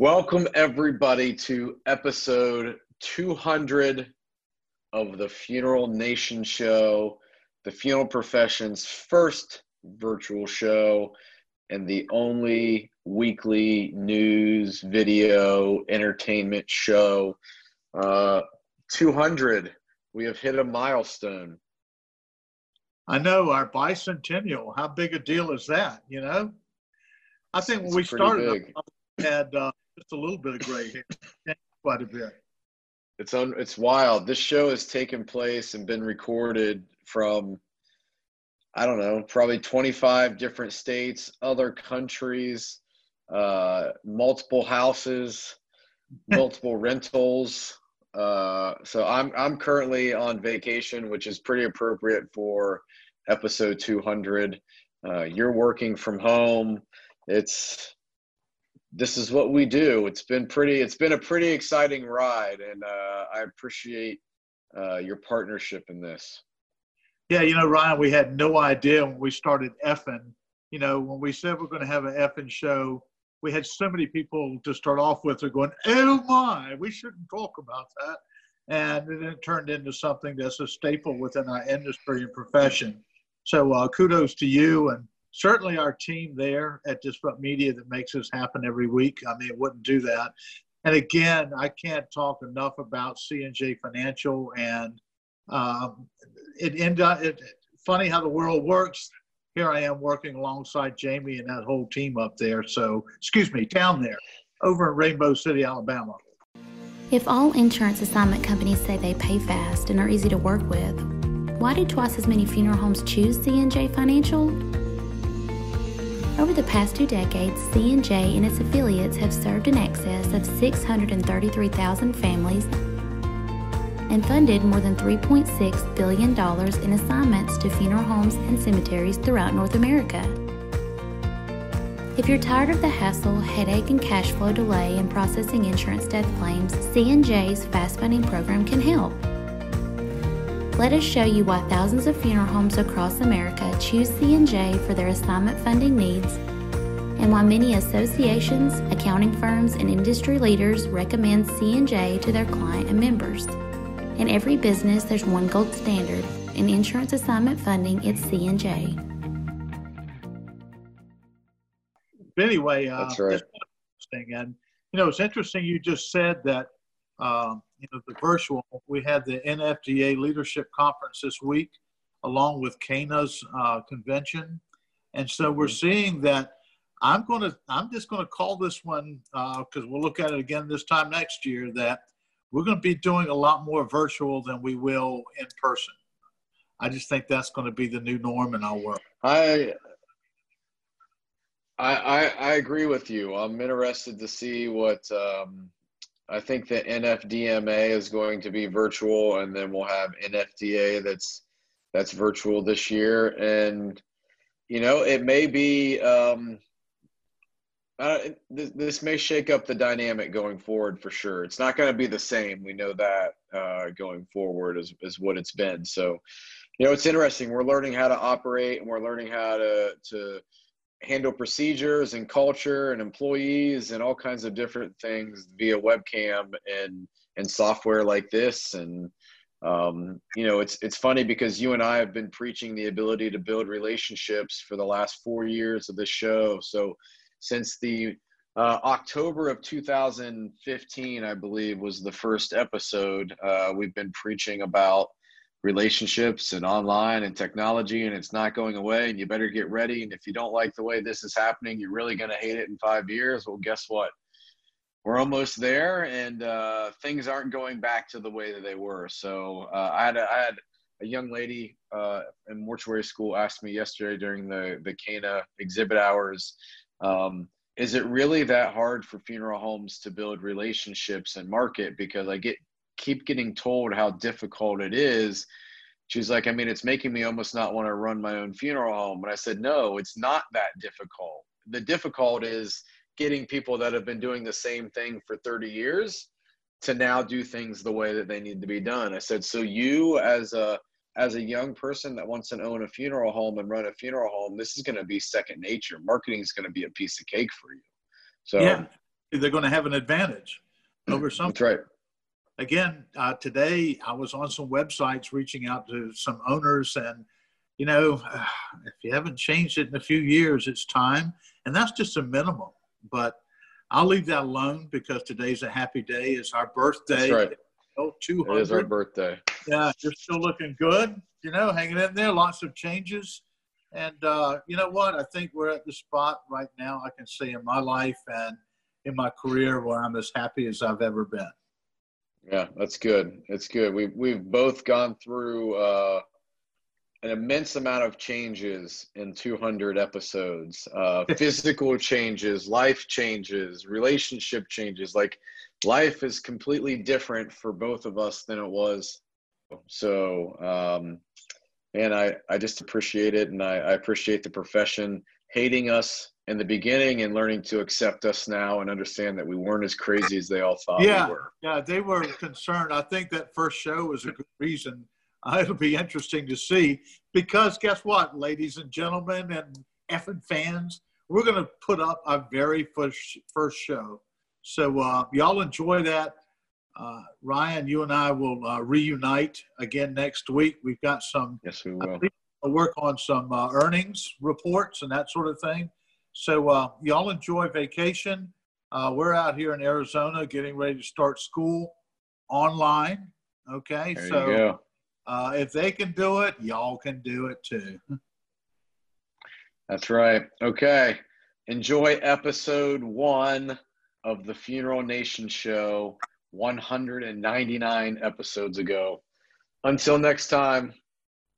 Welcome, everybody, to episode 200 of the Funeral Nation Show, the funeral profession's first virtual show, and the only weekly news, video, entertainment show. Uh, 200. We have hit a milestone. I know our bicentennial. How big a deal is that? You know, I think when It's we started, big. I had uh, just a little bit of gray hair, quite a bit. It's un, it's wild. This show has taken place and been recorded from I don't know, probably 25 different states, other countries, uh, multiple houses, multiple rentals. Uh, so I'm I'm currently on vacation, which is pretty appropriate for episode 200. Uh, you're working from home. It's this is what we do. It's been pretty. It's been a pretty exciting ride, and uh, I appreciate uh, your partnership in this. Yeah, you know, Ryan, we had no idea when we started effing. You know, when we said we're going to have an effing show, we had so many people to start off with are going, "Oh my, we shouldn't talk about that," and then it turned into something that's a staple within our industry and profession. So uh, kudos to you and certainly our team there at Disrupt Media that makes this happen every week. I mean, it wouldn't do that. And again, I can't talk enough about C&J Financial and um, it end up, it, funny how the world works. Here I am working alongside Jamie and that whole team up there. So, excuse me, down there over in Rainbow City, Alabama. If all insurance assignment companies say they pay fast and are easy to work with, why do twice as many funeral homes choose C&J Financial? Over the past two decades, C&J and its affiliates have served in excess of 633,000 families and funded more than $3.6 billion in assignments to funeral homes and cemeteries throughout North America. If you're tired of the hassle, headache, and cash flow delay in processing insurance death claims, C&J's Fast Funding program can help. Let us show you why thousands of funeral homes across America choose C&J for their assignment funding needs and why many associations, accounting firms, and industry leaders recommend C&J to their client and members. In every business, there's one gold standard. In insurance assignment funding, it's C&J. Anyway, uh, That's right. this was interesting. And, you know, it's interesting you just said that, um, you know, the virtual, we had the NFDA Leadership Conference this week, along with CANA's uh, convention. And so we're seeing that I'm going to, I'm just going to call this one, because we'll look at it again this time next year, that we're going to be doing a lot more virtual than we will in person. I just think that's going to be the new norm in our world. I, I I I agree with you. I'm interested to see what um, I think the NFDMA is going to be virtual, and then we'll have NFDA that's that's virtual this year, and you know it may be. Um, uh, this, this may shake up the dynamic going forward for sure. It's not going to be the same. We know that uh, going forward as, as what it's been. So, you know, it's interesting. We're learning how to operate and we're learning how to, to handle procedures and culture and employees and all kinds of different things via webcam and, and software like this. And, um, you know, it's, it's funny because you and I have been preaching the ability to build relationships for the last four years of this show. So, since the uh, October of 2015, I believe, was the first episode. Uh, we've been preaching about relationships and online and technology, and it's not going away. And you better get ready. And if you don't like the way this is happening, you're really going to hate it in five years. Well, guess what? We're almost there, and uh, things aren't going back to the way that they were. So uh, I had a, I had a young lady uh, in mortuary school asked me yesterday during the the CANA exhibit hours um, is it really that hard for funeral homes to build relationships and market because i get keep getting told how difficult it is she's like i mean it's making me almost not want to run my own funeral home and i said no it's not that difficult the difficult is getting people that have been doing the same thing for 30 years to now do things the way that they need to be done i said so you as a as a young person that wants to own a funeral home and run a funeral home, this is going to be second nature. Marketing is going to be a piece of cake for you. So, Yeah. they're going to have an advantage over something. That's right. Again, uh, today I was on some websites reaching out to some owners, and you know, if you haven't changed it in a few years, it's time, and that's just a minimum. But I'll leave that alone because today's a happy day. It's our birthday. That's right. Oh, 200. It is our birthday. Yeah, you're still looking good. You know, hanging in there. Lots of changes. And uh, you know what? I think we're at the spot right now, I can say, in my life and in my career where I'm as happy as I've ever been. Yeah, that's good. It's good. We've, we've both gone through uh, an immense amount of changes in 200 episodes uh, physical changes, life changes, relationship changes. Like, life is completely different for both of us than it was. So, um, and I, I just appreciate it and I, I appreciate the profession hating us in the beginning and learning to accept us now and understand that we weren't as crazy as they all thought yeah, we were. Yeah, they were concerned. I think that first show was a good reason. Uh, it'll be interesting to see because guess what, ladies and gentlemen and effing fans, we're going to put up our very first, first show. So uh, y'all enjoy that. Uh, Ryan, you and I will uh, reunite again next week. We've got some Yes, we will. I'll work on some uh, earnings reports and that sort of thing. So uh, y'all enjoy vacation. Uh, we're out here in Arizona getting ready to start school online. Okay, There you so go. uh, if they can do it, y'all can do it too. That's right. Okay. Enjoy episode one of the Funeral Nation show, 199 episodes ago. Until next time,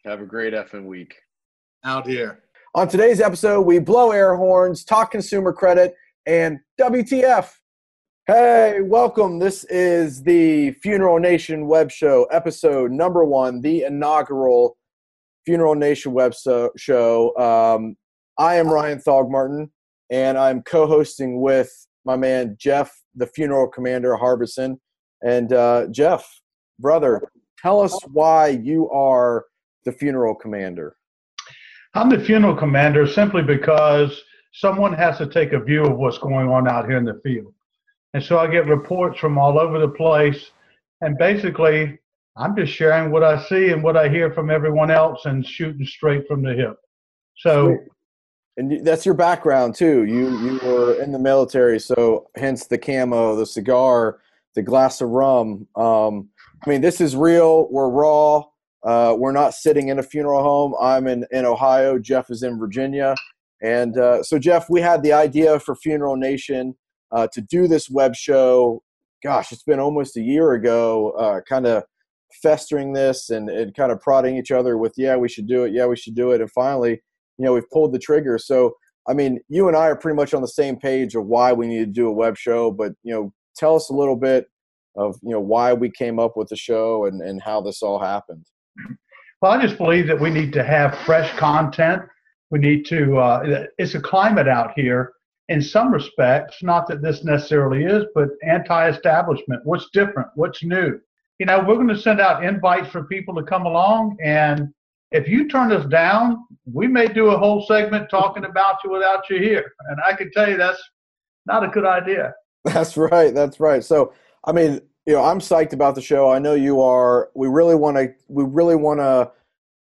have a great effing week. Out here. On today's episode, we blow air horns, talk consumer credit, and WTF. Hey, welcome. This is the Funeral Nation web show, episode number one, the inaugural Funeral Nation web so- show. Um, I am Ryan Thogmartin, and I'm co hosting with my man Jeff, the funeral commander Harbison. And uh, Jeff, brother, tell us why you are the funeral commander. I'm the funeral commander simply because someone has to take a view of what's going on out here in the field. And so I get reports from all over the place. And basically, I'm just sharing what I see and what I hear from everyone else and shooting straight from the hip. So, and that's your background too. You you were in the military, so hence the camo, the cigar, the glass of rum. Um, I mean, this is real. We're raw. Uh, we're not sitting in a funeral home. I'm in in Ohio. Jeff is in Virginia, and uh, so Jeff, we had the idea for Funeral Nation uh, to do this web show. Gosh, it's been almost a year ago. Uh, kind of festering this and, and kind of prodding each other with, yeah, we should do it. Yeah, we should do it. And finally, you know, we've pulled the trigger. So, I mean, you and I are pretty much on the same page of why we need to do a web show, but, you know, tell us a little bit of, you know, why we came up with the show and, and how this all happened. Well, I just believe that we need to have fresh content. We need to, uh, it's a climate out here in some respects, not that this necessarily is, but anti establishment. What's different? What's new? You know, we're going to send out invites for people to come along. And if you turn us down, we may do a whole segment talking about you without you here. And I can tell you that's not a good idea. That's right. That's right. So, I mean, you know, I'm psyched about the show. I know you are. We really want to. We really want to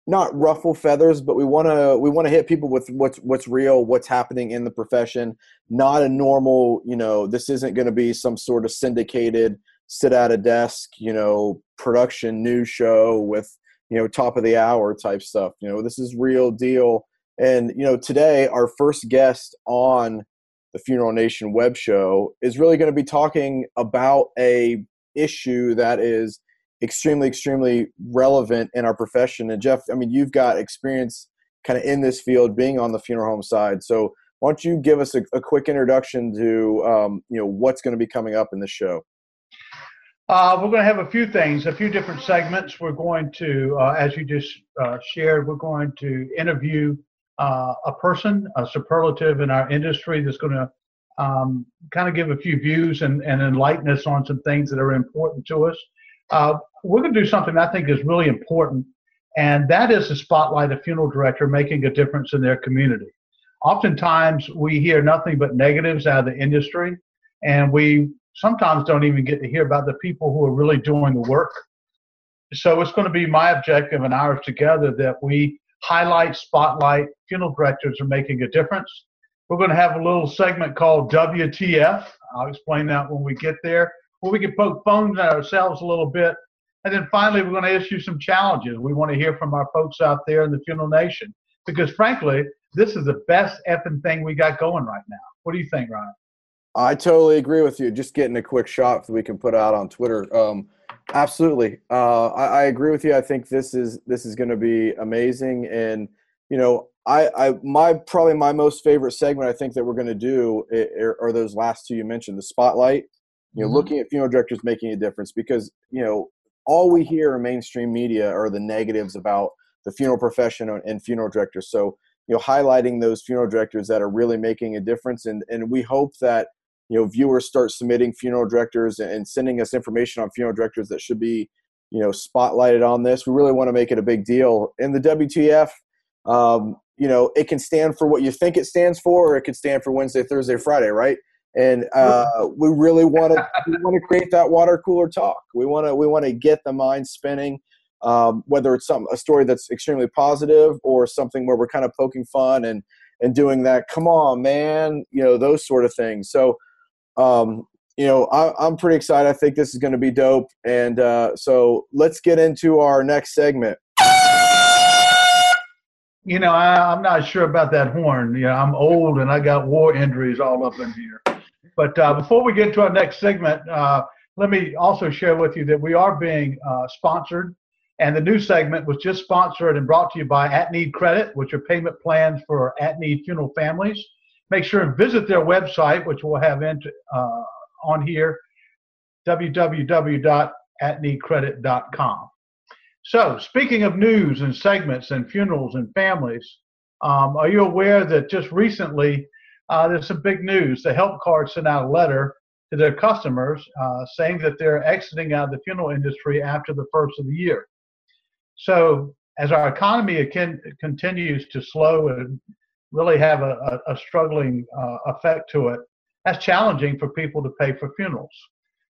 not ruffle feathers, but we want to. We want to hit people with what's what's real, what's happening in the profession. Not a normal. You know, this isn't going to be some sort of syndicated, sit at a desk, you know, production news show with you know top of the hour type stuff. You know, this is real deal. And you know, today our first guest on the Funeral Nation web show is really going to be talking about a issue that is extremely extremely relevant in our profession. And jeff i mean you've got experience kind of in this field being on the funeral home side. So why don't you give us a, a quick introduction to um, you know what's going to be coming up in the show? Uh, we're going to have a few things, a few different segments. We're going to, uh, as you just uh, shared, we're going to interview uh, a person, a superlative in our industry that's going to um, kind of give a few views and, and enlighten us on some things that are important to us. Uh, we're going to do something I think is really important, and that is to spotlight a funeral director making a difference in their community. Oftentimes, we hear nothing but negatives out of the industry. and we sometimes don't even get to hear about the people who are really doing the work. So it's going to be my objective and ours together that we highlight, spotlight funeral directors are making a difference. We're going to have a little segment called WTF. I'll explain that when we get there, where we can poke phones at ourselves a little bit. And then finally, we're going to issue some challenges. We want to hear from our folks out there in the funeral nation because, frankly, this is the best effing thing we got going right now. What do you think, Ryan? I totally agree with you. Just getting a quick shot that we can put out on Twitter. Um, absolutely, uh, I, I, agree with you. I think this is this is going to be amazing, and you know, I, I my probably my most favorite segment I think that we're going to do are, are, those last two you mentioned, the spotlight. You know, mm-hmm. looking at funeral directors making a difference because you know all we hear in mainstream media are the negatives about the funeral profession and funeral directors. So you know, highlighting those funeral directors that are really making a difference, and and we hope that you know viewers start submitting funeral directors and sending us information on funeral directors that should be you know spotlighted on this we really want to make it a big deal in the wtf um, you know it can stand for what you think it stands for or it could stand for wednesday thursday friday right and uh, we really want to we want to create that water cooler talk we want to we want to get the mind spinning um, whether it's some a story that's extremely positive or something where we're kind of poking fun and and doing that come on man you know those sort of things so um, you know, I, am pretty excited. I think this is going to be dope. And uh, so let's get into our next segment. You know, I, am not sure about that horn. You know, I'm old and I got war injuries all up in here. But uh, before we get to our next segment, uh, let me also share with you that we are being uh, sponsored. And the new segment was just sponsored and brought to you by At Need Credit, which are payment plans for at need funeral families make sure and visit their website, which we'll have in, uh, on here, www.atneedcredit.com. So, speaking of news and segments and funerals and families, um, are you aware that just recently uh, there's some big news? The Help Card sent out a letter to their customers uh, saying that they're exiting out of the funeral industry after the first of the year. So, as our economy can, continues to slow and really have a, a, a struggling uh, effect to it, that's challenging for people to pay for funerals.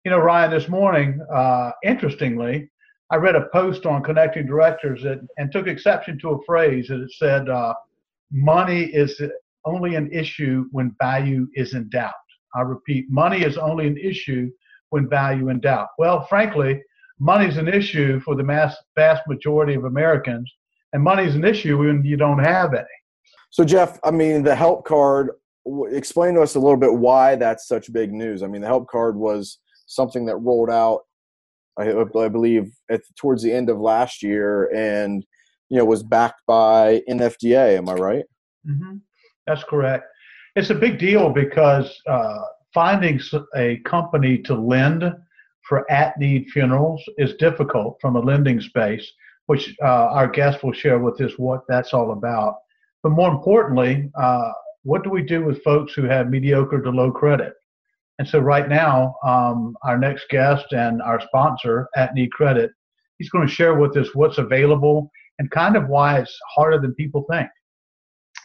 You know, Ryan, this morning, uh, interestingly, I read a post on connecting directors that, and took exception to a phrase that it said, uh, money is only an issue when value is in doubt. I repeat, money is only an issue when value in doubt. Well, frankly, money is an issue for the mass, vast majority of Americans, and money is an issue when you don't have any. So, Jeff, I mean, the help card, explain to us a little bit why that's such big news. I mean, the help card was something that rolled out, I, I believe, at towards the end of last year and, you know, was backed by NFDA. Am I right? Mm-hmm. That's correct. It's a big deal because uh, finding a company to lend for at need funerals is difficult from a lending space, which uh, our guest will share with us what that's all about. But more importantly, uh, what do we do with folks who have mediocre to low credit? And so right now, um, our next guest and our sponsor at Need Credit, he's going to share with us what's available and kind of why it's harder than people think.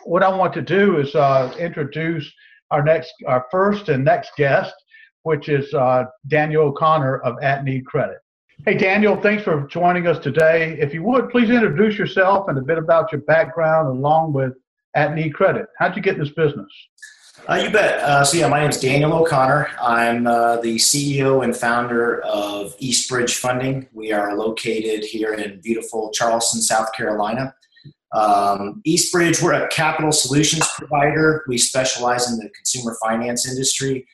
What I want to do is uh, introduce our next, our first and next guest, which is uh, Daniel O'Connor of At Need Credit. Hey, Daniel, thanks for joining us today. If you would, please introduce yourself and a bit about your background along with At Need Credit. How'd you get in this business? Uh, you bet. Uh, so, yeah, my name is Daniel O'Connor. I'm uh, the CEO and founder of Eastbridge Funding. We are located here in beautiful Charleston, South Carolina. Um, Eastbridge, we're a capital solutions provider. We specialize in the consumer finance industry.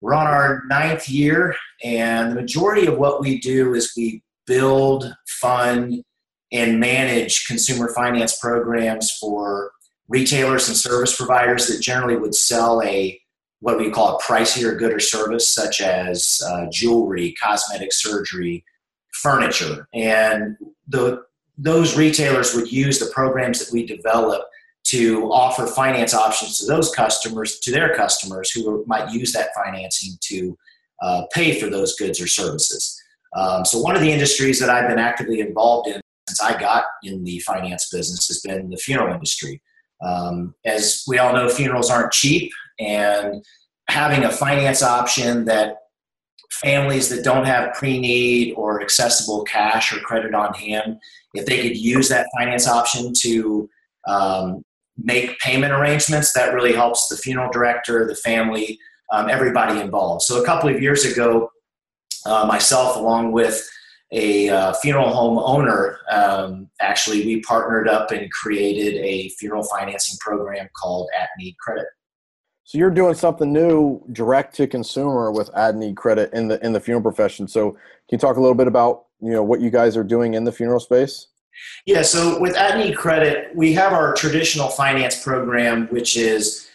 We're on our ninth year, and the majority of what we do is we build, fund, and manage consumer finance programs for retailers and service providers that generally would sell a what we call a pricier good or service, such as uh, jewelry, cosmetic surgery, furniture, and the, those retailers would use the programs that we develop to offer finance options to those customers, to their customers who might use that financing to uh, pay for those goods or services. Um, so, one of the industries that I've been actively involved in since I got in the finance business has been the funeral industry. Um, as we all know, funerals aren't cheap, and having a finance option that families that don't have pre-need or accessible cash or credit on hand, if they could use that finance option to um, make payment arrangements, that really helps the funeral director, the family, um, everybody involved. So a couple of years ago, uh, myself, along with a uh, funeral home owner, um, actually, we partnered up and created a funeral financing program called At Need Credit. So you're doing something new, direct to consumer with At Need Credit in the in the funeral profession. So can you talk a little bit about you know what you guys are doing in the funeral space? Yeah, so with At Need Credit, we have our traditional finance program, which is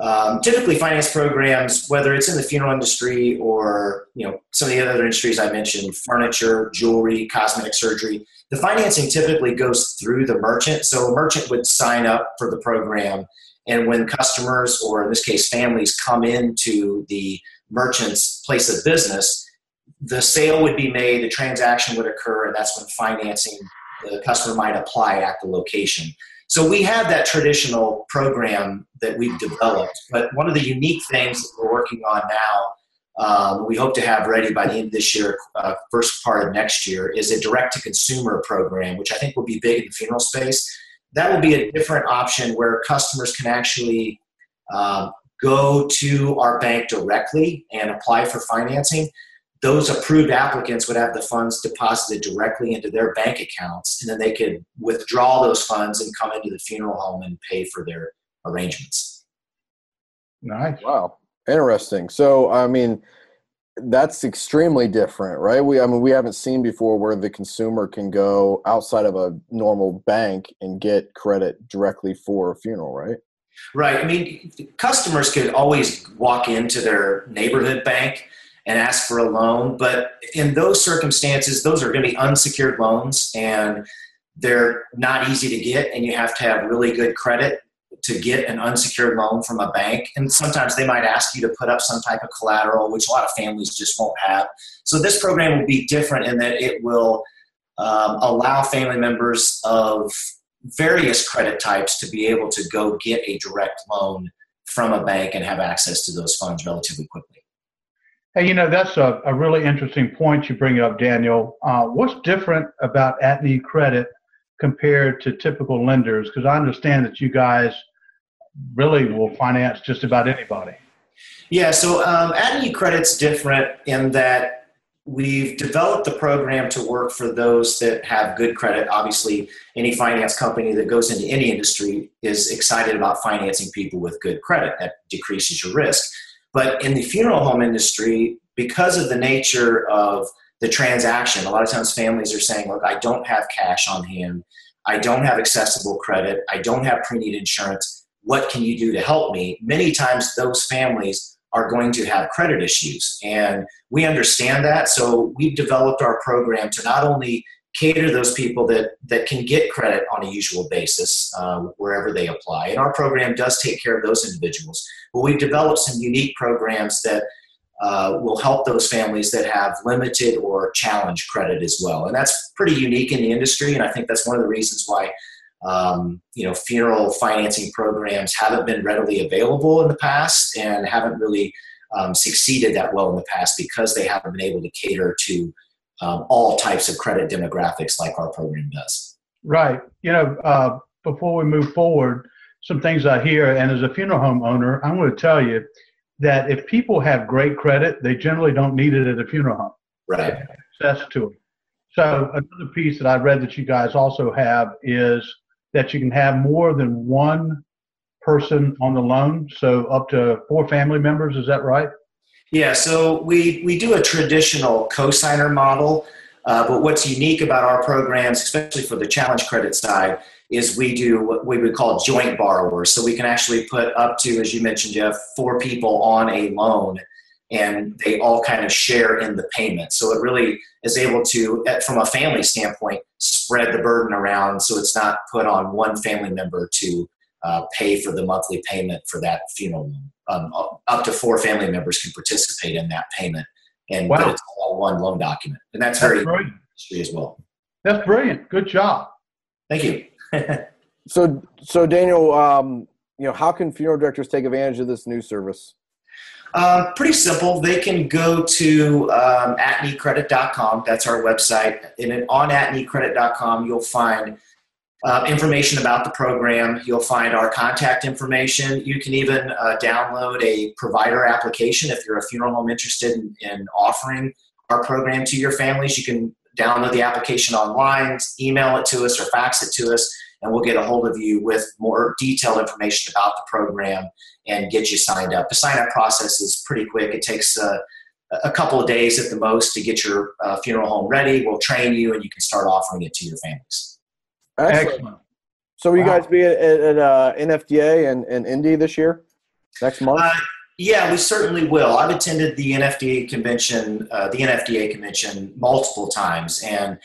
um, typically finance programs, whether it's in the funeral industry or you know some of the other industries I mentioned, furniture, jewelry, cosmetic surgery. The financing typically goes through the merchant, so a merchant would sign up for the program, and when customers, or in this case families, come into the merchant's place of business, the sale would be made, the transaction would occur, and that's when financing the customer might apply at the location. So we have that traditional program that we've developed, but one of the unique things that we're working on now, um, we hope to have ready by the end of this year, uh, first part of next year, is a direct to consumer program, which I think will be big in the funeral space. That will be a different option where customers can actually um, go to our bank directly and apply for financing those approved applicants would have the funds deposited directly into their bank accounts, and then they could withdraw those funds and come into the funeral home and pay for their arrangements. Nice. Wow, interesting. So, I mean, that's extremely different, right? We, I mean, we haven't seen before where the consumer can go outside of a normal bank and get credit directly for a funeral, right? Right. I mean, customers could always walk into their neighborhood bank and ask for a loan. But in those circumstances, those are going to be unsecured loans and they're not easy to get, and you have to have really good credit to get an unsecured loan from a bank. And sometimes they might ask you to put up some type of collateral, which a lot of families just won't have. So this program will be different in that it will um, allow family members of various credit types to be able to go get a direct loan from a bank and have access to those funds relatively quickly. Hey, you know, that's a, a really interesting point you bring up, Daniel. Uh, what's different about at need credit compared to typical lenders? Because I understand that you guys really will finance just about anybody. Yeah, so um, at need credit's different in that we've developed the program to work for those that have good credit. Obviously, any finance company that goes into any industry is excited about financing people with good credit. That decreases your risk. But in the funeral home industry, because of the nature of the transaction, a lot of times families are saying, Look, I don't have cash on hand. I don't have accessible credit. I don't have pre need insurance. What can you do to help me? Many times, those families are going to have credit issues. And we understand that. So we've developed our program to not only cater those people that, that can get credit on a usual basis um, wherever they apply. And our program does take care of those individuals. But we've developed some unique programs that uh, will help those families that have limited or challenged credit as well. And that's pretty unique in the industry. And I think that's one of the reasons why um, you know funeral financing programs haven't been readily available in the past and haven't really um, succeeded that well in the past because they haven't been able to cater to um, all types of credit demographics like our program does. Right. You know, uh, before we move forward, some things I hear, and as a funeral home owner, I'm going to tell you that if people have great credit, they generally don't need it at a funeral home. Right. Access to it. So another piece that I read that you guys also have is that you can have more than one person on the loan, so up to four family members. Is that right? Yeah, so we, we do a traditional cosigner model, uh, but what's unique about our programs, especially for the challenge credit side, is we do what we would call joint borrowers. So we can actually put up to, as you mentioned, Jeff, four people on a loan and they all kind of share in the payment. So it really is able to, from a family standpoint, spread the burden around so it's not put on one family member to uh, pay for the monthly payment for that funeral loan um, up to four family members can participate in that payment, and wow. it's all one loan document, and that's, that's very brilliant as well. That's brilliant. Good job. Thank you. so, so Daniel, um, you know, how can funeral directors take advantage of this new service? Uh, pretty simple. They can go to um, atneedcredit.com. That's our website. And on atneedcredit.com, you'll find uh, information about the program. You'll find our contact information. You can even uh, download a provider application if you're a funeral home interested in, in, offering our program to your families. You can download the application online, email it to us, or fax it to us, and we'll get a hold of you with more detailed information about the program and get you signed up. The sign up process is pretty quick. It takes uh, a couple of days at the most to get your uh, funeral home ready. We'll train you, and you can start offering it to your families. Excellent. Excellent. So, will you guys be at, at uh, NFDA and, and Indy this year, next month? Uh, yeah, we certainly will. I've attended the NFDA convention, uh, the NFDA convention, multiple times, and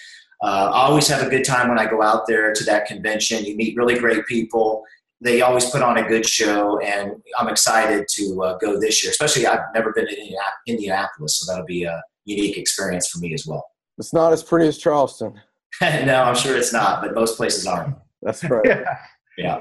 uh, I always have a good time when I go out there to that convention. You meet really great people. They always put on a good show, and I'm excited to uh, go this year. Especially, I've never been to Indianapolis, so that'll be a unique experience for me as well. It's not as pretty as Charleston. no, I'm sure it's not, but most places aren't. That's right. yeah. yeah.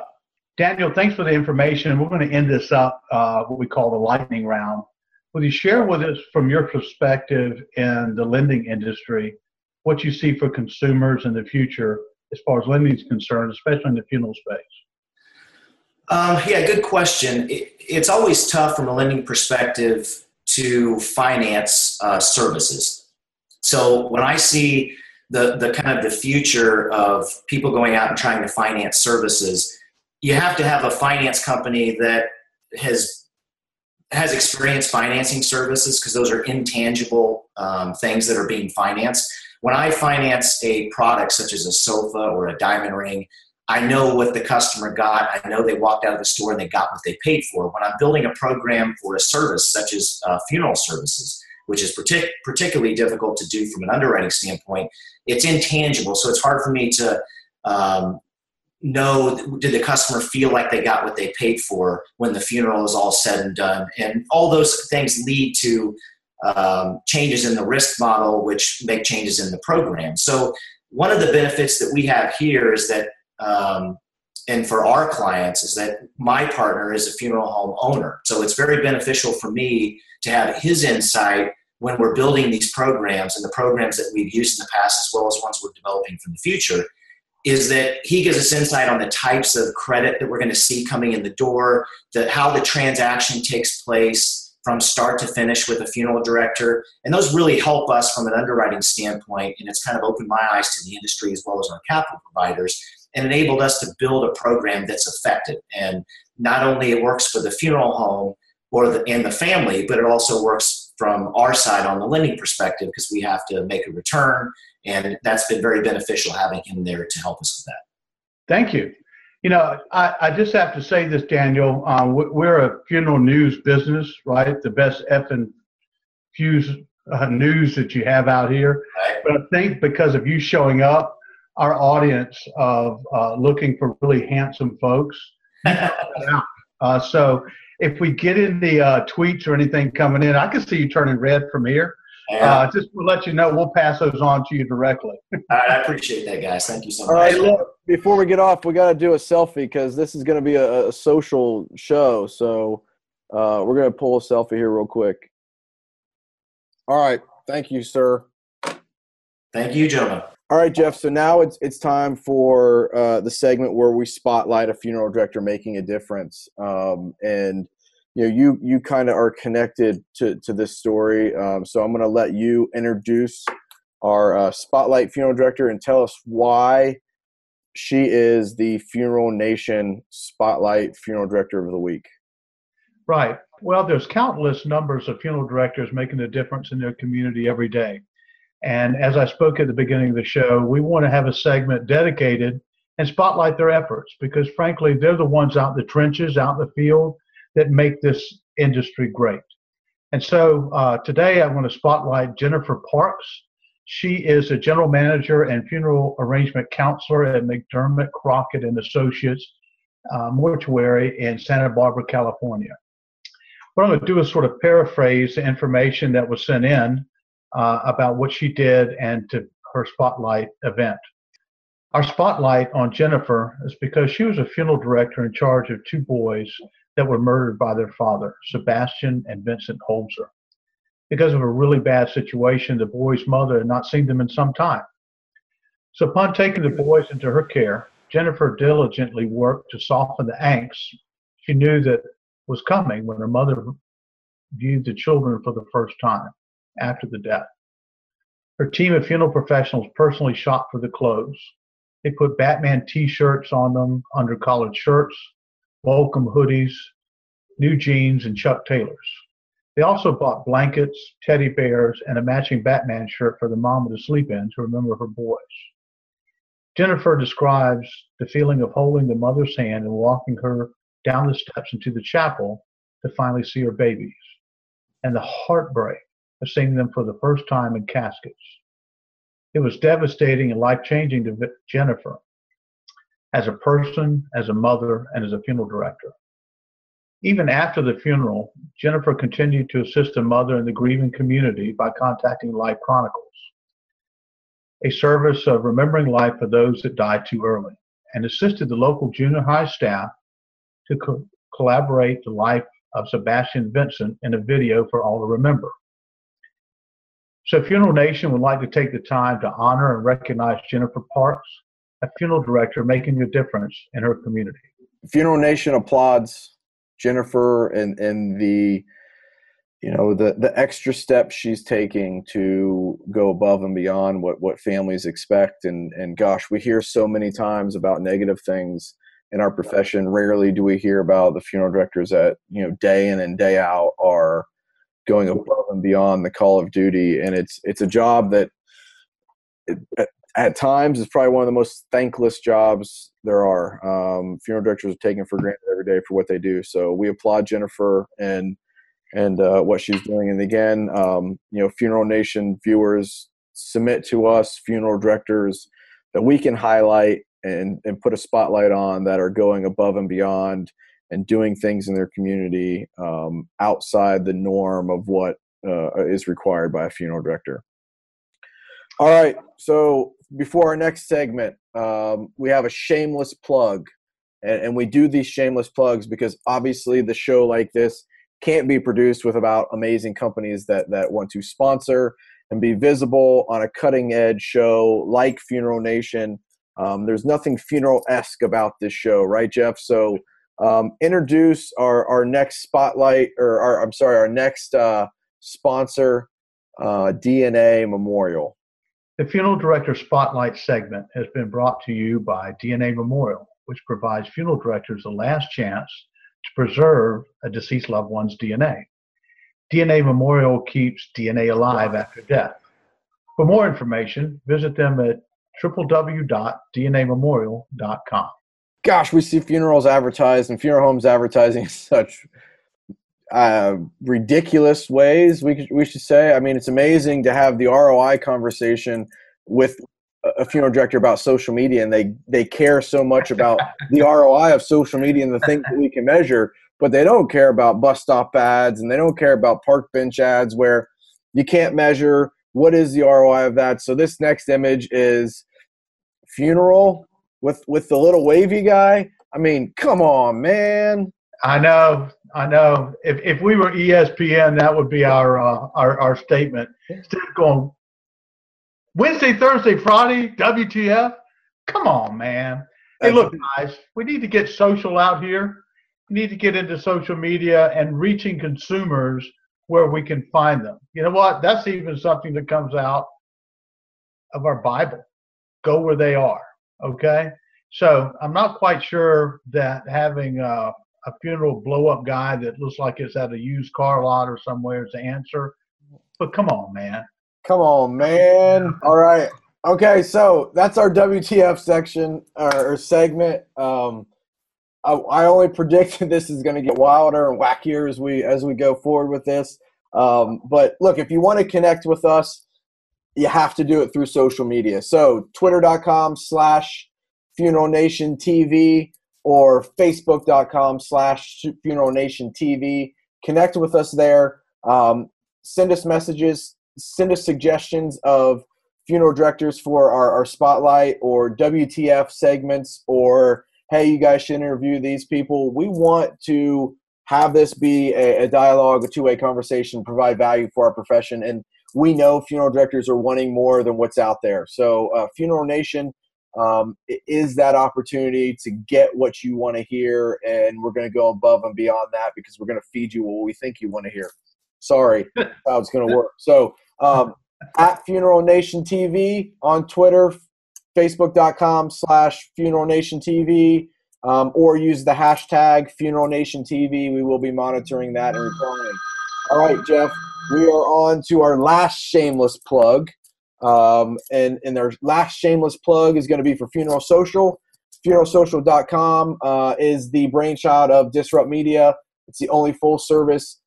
Daniel, thanks for the information. We're going to end this up, uh, what we call the lightning round. Will you share with us, from your perspective in the lending industry, what you see for consumers in the future as far as lending is concerned, especially in the funeral space? Um, yeah, good question. It, it's always tough from a lending perspective to finance uh, services. So when I see the the kind of the future of people going out and trying to finance services, you have to have a finance company that has has experience financing services because those are intangible um, things that are being financed. When I finance a product such as a sofa or a diamond ring, I know what the customer got. I know they walked out of the store and they got what they paid for. When I'm building a program for a service such as uh, funeral services, which is partic- particularly difficult to do from an underwriting standpoint. It's intangible, so it's hard for me to um, know did the customer feel like they got what they paid for when the funeral is all said and done, and all those things lead to um, changes in the risk model, which make changes in the program. So one of the benefits that we have here is that um, and for our clients is that my partner is a funeral home owner. So it's very beneficial for me to have his insight when we're building these programs and the programs that we've used in the past as well as ones we're developing for the future is that he gives us insight on the types of credit that we're going to see coming in the door, that how the transaction takes place from start to finish with a funeral director. And those really help us from an underwriting standpoint. And it's kind of opened my eyes to the industry as well as our capital providers and enabled us to build a program that's effective. And not only it works for the funeral home or the, and the family, but it also works from our side on the lending perspective because we have to make a return. And that's been very beneficial having him there to help us with that. Thank you. You know, I, I just have to say this, Daniel. Uh, we're a funeral news business, right? The best effing fuse uh, news that you have out here. Right. But I think because of you showing up, our audience of uh, looking for really handsome folks. uh, so if we get any uh, tweets or anything coming in, I can see you turning red from here. Yeah. Uh, just to let you know, we'll pass those on to you directly. I appreciate that, guys. Thank you so much. All right, look, before we get off, we got to do a selfie because this is going to be a, a, social show. So uh, we're going to pull a selfie here real quick. All right. Thank you, sir. Thank you, gentlemen. All right, Jeff. So now it's it's time for uh, the segment where we spotlight a funeral director making a difference. Um, and you know, you you kind of are connected to to this story. Um, so I'm going to let you introduce our uh, spotlight funeral director and tell us why she is the Funeral Nation Spotlight Funeral Director of the Week. Right. Well, there's countless numbers of funeral directors making a difference in their community every day. And as I spoke at the beginning of the show, we want to have a segment dedicated and spotlight their efforts because, frankly, they're the ones out in the trenches, out in the field that make this industry great. And so uh, today I want to spotlight Jennifer Parks. She is a general manager and funeral arrangement counselor at McDermott Crockett and Associates uh, Mortuary in Santa Barbara, California. What I'm going to do is sort of paraphrase the information that was sent in uh, about what she did and to her spotlight event. Our spotlight on Jennifer is because she was a funeral director in charge of two boys that were murdered by their father, Sebastian and Vincent Holzer. Because of a really bad situation, the boys' mother had not seen them in some time. So, upon taking the boys into her care, Jennifer diligently worked to soften the angst she knew that was coming when her mother viewed the children for the first time after the death. Her team of funeral professionals personally shopped for the clothes. They put Batman t shirts on them under collared shirts, Volcom hoodies, new jeans, and Chuck Taylors. They also bought blankets, teddy bears, and a matching Batman shirt for the mom to sleep in to remember her boys. Jennifer describes the feeling of holding the mother's hand and walking her down the steps into the chapel to finally see her babies, and the heartbreak seeing them for the first time in caskets. It was devastating and life changing to Jennifer as a person, as a mother, and as a funeral director. Even after the funeral, Jennifer continued to assist the mother and the grieving community by contacting Life Chronicles, a service of remembering life for those that died too early, and assisted the local junior high staff to co- collaborate the life of Sebastian Vincent in a video for all to remember. So Funeral Nation would like to take the time to honor and recognize Jennifer Parks, a funeral director making a difference in her community. Funeral Nation applauds Jennifer and, and the you know the the extra steps she's taking to go above and beyond what what families expect and and gosh we hear so many times about negative things in our profession rarely do we hear about the funeral directors that you know day in and day out are going above and beyond the call of duty and it's it's a job that it, at, at, times is probably one of the most thankless jobs there are. Um, funeral directors are taken for granted every day for what they do so we applaud jennifer and and uh, what she's doing. And again um, you know funeral nation viewers submit to us funeral directors that we can highlight and, and put a spotlight on that are going above and beyond and doing things in their community um, outside the norm of what uh, is required by a funeral director. All right, so before our next segment, um, we have a shameless plug. And, and we do these shameless plugs because obviously the show like this can't be produced without amazing companies that, that want to sponsor and be visible on a cutting edge show like Funeral Nation um, there's nothing funeral esque about this show, right, Jeff? So um, introduce our, our next spotlight, or our, I'm sorry, our next uh, sponsor, uh, DNA Memorial. The Funeral Director Spotlight segment has been brought to you by DNA Memorial, which provides funeral directors the last chance to preserve a deceased loved one's DNA. DNA Memorial keeps DNA alive after death. For more information, visit them at www.dnamemorial.com. Gosh, we see funerals advertised and funeral homes advertising in such uh, ridiculous ways. We we should say. I mean, it's amazing to have the ROI conversation with a funeral director about social media, and they they care so much about the ROI of social media and the things that we can measure, but they don't care about bus stop ads and they don't care about park bench ads where you can't measure what is the ROI of that? So this next image is funeral with with the little wavy guy. I mean, come on, man. I know, I know. If if we were ESPN, that would be our uh, our our statement. Instead of going Wednesday, Thursday, Friday, WTF. Come on, man. Hey, look, guys, we need to get social out here. We need to get into social media and reaching consumers where we can find them. You know what? That's even something that comes out of our Bible. Go where they are. Okay. So I'm not quite sure that having a, a funeral blow up guy that looks like it's at a used car lot or somewhere is the answer. But come on, man. Come on, man. All right. Okay, so that's our WTF section or, or segment. Um, I, I only predict this is going to get wilder and wackier as we as we go forward with this. Um, but look, if you want to connect with us, you have to do it through social media. So twitter.com slash funeral nation TV or facebook.com slash funeral nation TV. Connect with us there. Um, send us messages, send us suggestions of funeral directors for our, our spotlight or WTF segments or hey, you guys should interview these people. We want to have this be a, a dialogue, a two way conversation, provide value for our profession. And we know funeral directors are wanting more than what's out there. So, uh, Funeral Nation um, is that opportunity to get what you want to hear. And we're going to go above and beyond that because we're going to feed you what we think you want to hear. Sorry, how it's going to work. So, um, at Funeral Nation TV on Twitter, facebook.com slash Funeral Nation TV um, or use the hashtag Funeral Nation TV. We will be monitoring that and replying. All right, Jeff, we are on to our last shameless plug. Um, and, and our last shameless plug is going to be for Funeral Social. FuneralSocial.com uh, is the brainchild of Disrupt Media. It's the only full service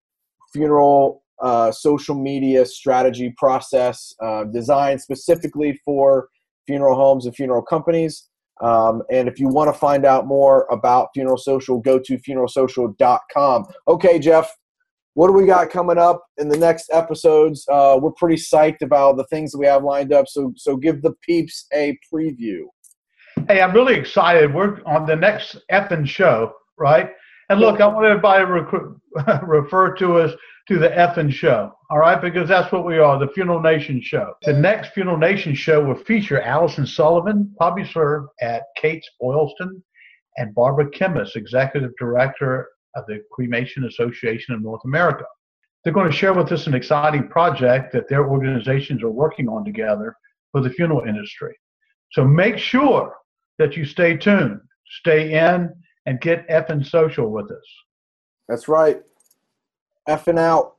funeral uh, social media strategy process uh, designed specifically for funeral homes and funeral companies. Um, and if you want to find out more about Funeral Social, go to funeralsocial.com. Okay, Jeff, what do we got coming up in the next episodes? Uh, we're pretty psyched about the things that we have lined up. So, so give the peeps a preview. Hey, I'm really excited. We're on the next effing show, right? And look, I want everybody to refer to us to the effing show, all right? Because that's what we are, the Funeral Nation show. The next Funeral Nation show will feature Allison Sullivan, publisher at Kate's Boylston, and Barbara Kemmis, executive director of the Cremation Association of North America. They're going to share with us an exciting project that their organizations are working on together for the funeral industry. So make sure that you stay tuned, stay in, and get effing social with us. That's right. Effing out.